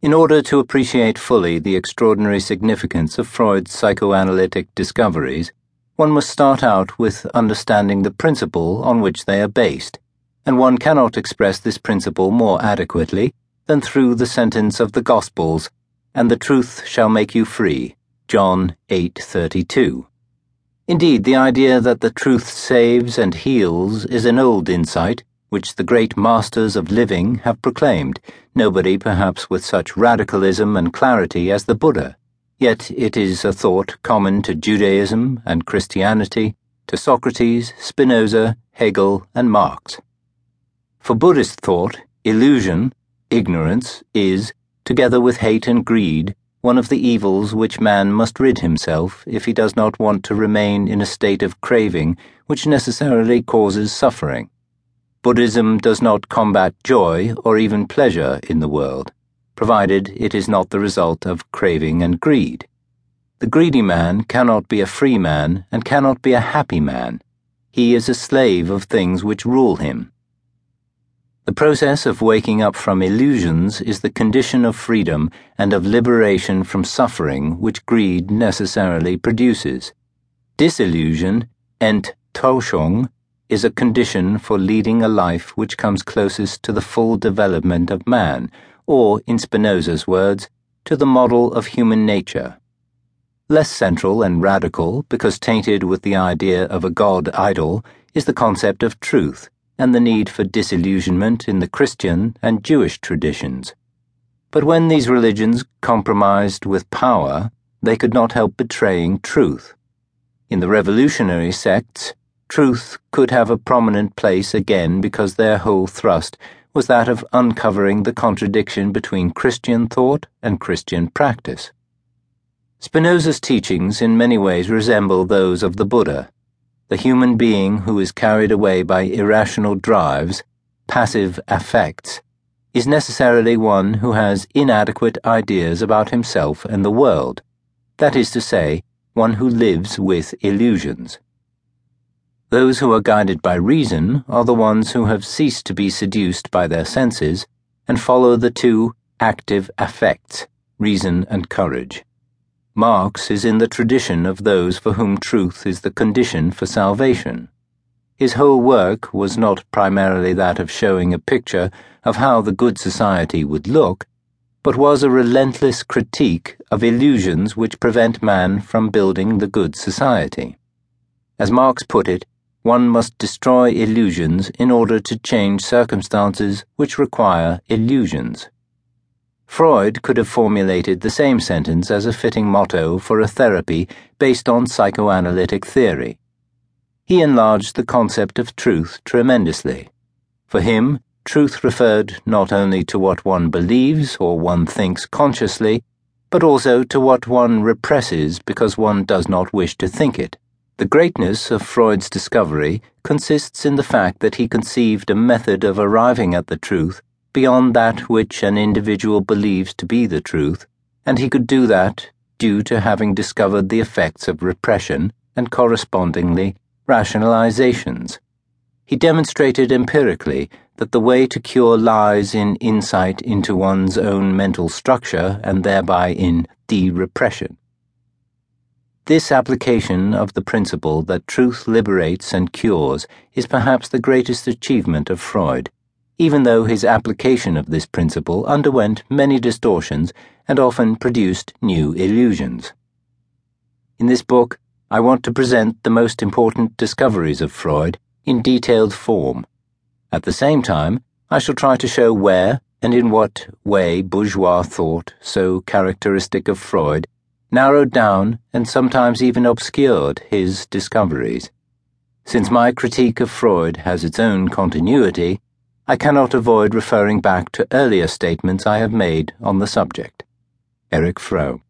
In order to appreciate fully the extraordinary significance of Freud's psychoanalytic discoveries, one must start out with understanding the principle on which they are based, and one cannot express this principle more adequately than through the sentence of the Gospels, and the truth shall make you free, John 8:32. Indeed, the idea that the truth saves and heals is an old insight which the great masters of living have proclaimed, nobody perhaps with such radicalism and clarity as the Buddha. Yet it is a thought common to Judaism and Christianity, to Socrates, Spinoza, Hegel, and Marx. For Buddhist thought, illusion, ignorance, is, together with hate and greed, one of the evils which man must rid himself if he does not want to remain in a state of craving which necessarily causes suffering. Buddhism does not combat joy or even pleasure in the world, provided it is not the result of craving and greed. The greedy man cannot be a free man and cannot be a happy man. He is a slave of things which rule him. The process of waking up from illusions is the condition of freedom and of liberation from suffering which greed necessarily produces. Disillusion, enttäuschung, is a condition for leading a life which comes closest to the full development of man, or, in Spinoza's words, to the model of human nature. Less central and radical, because tainted with the idea of a God idol, is the concept of truth and the need for disillusionment in the Christian and Jewish traditions. But when these religions compromised with power, they could not help betraying truth. In the revolutionary sects, Truth could have a prominent place again because their whole thrust was that of uncovering the contradiction between Christian thought and Christian practice. Spinoza's teachings in many ways resemble those of the Buddha. The human being who is carried away by irrational drives, passive affects, is necessarily one who has inadequate ideas about himself and the world. That is to say, one who lives with illusions. Those who are guided by reason are the ones who have ceased to be seduced by their senses and follow the two active affects, reason and courage. Marx is in the tradition of those for whom truth is the condition for salvation. His whole work was not primarily that of showing a picture of how the good society would look, but was a relentless critique of illusions which prevent man from building the good society. As Marx put it, one must destroy illusions in order to change circumstances which require illusions. Freud could have formulated the same sentence as a fitting motto for a therapy based on psychoanalytic theory. He enlarged the concept of truth tremendously. For him, truth referred not only to what one believes or one thinks consciously, but also to what one represses because one does not wish to think it. The greatness of Freud's discovery consists in the fact that he conceived a method of arriving at the truth beyond that which an individual believes to be the truth, and he could do that due to having discovered the effects of repression and correspondingly rationalizations. He demonstrated empirically that the way to cure lies in insight into one's own mental structure and thereby in de repression. This application of the principle that truth liberates and cures is perhaps the greatest achievement of Freud, even though his application of this principle underwent many distortions and often produced new illusions. In this book, I want to present the most important discoveries of Freud in detailed form. At the same time, I shall try to show where and in what way bourgeois thought, so characteristic of Freud, narrowed down and sometimes even obscured his discoveries. Since my critique of Freud has its own continuity, I cannot avoid referring back to earlier statements I have made on the subject. Erich Fromm.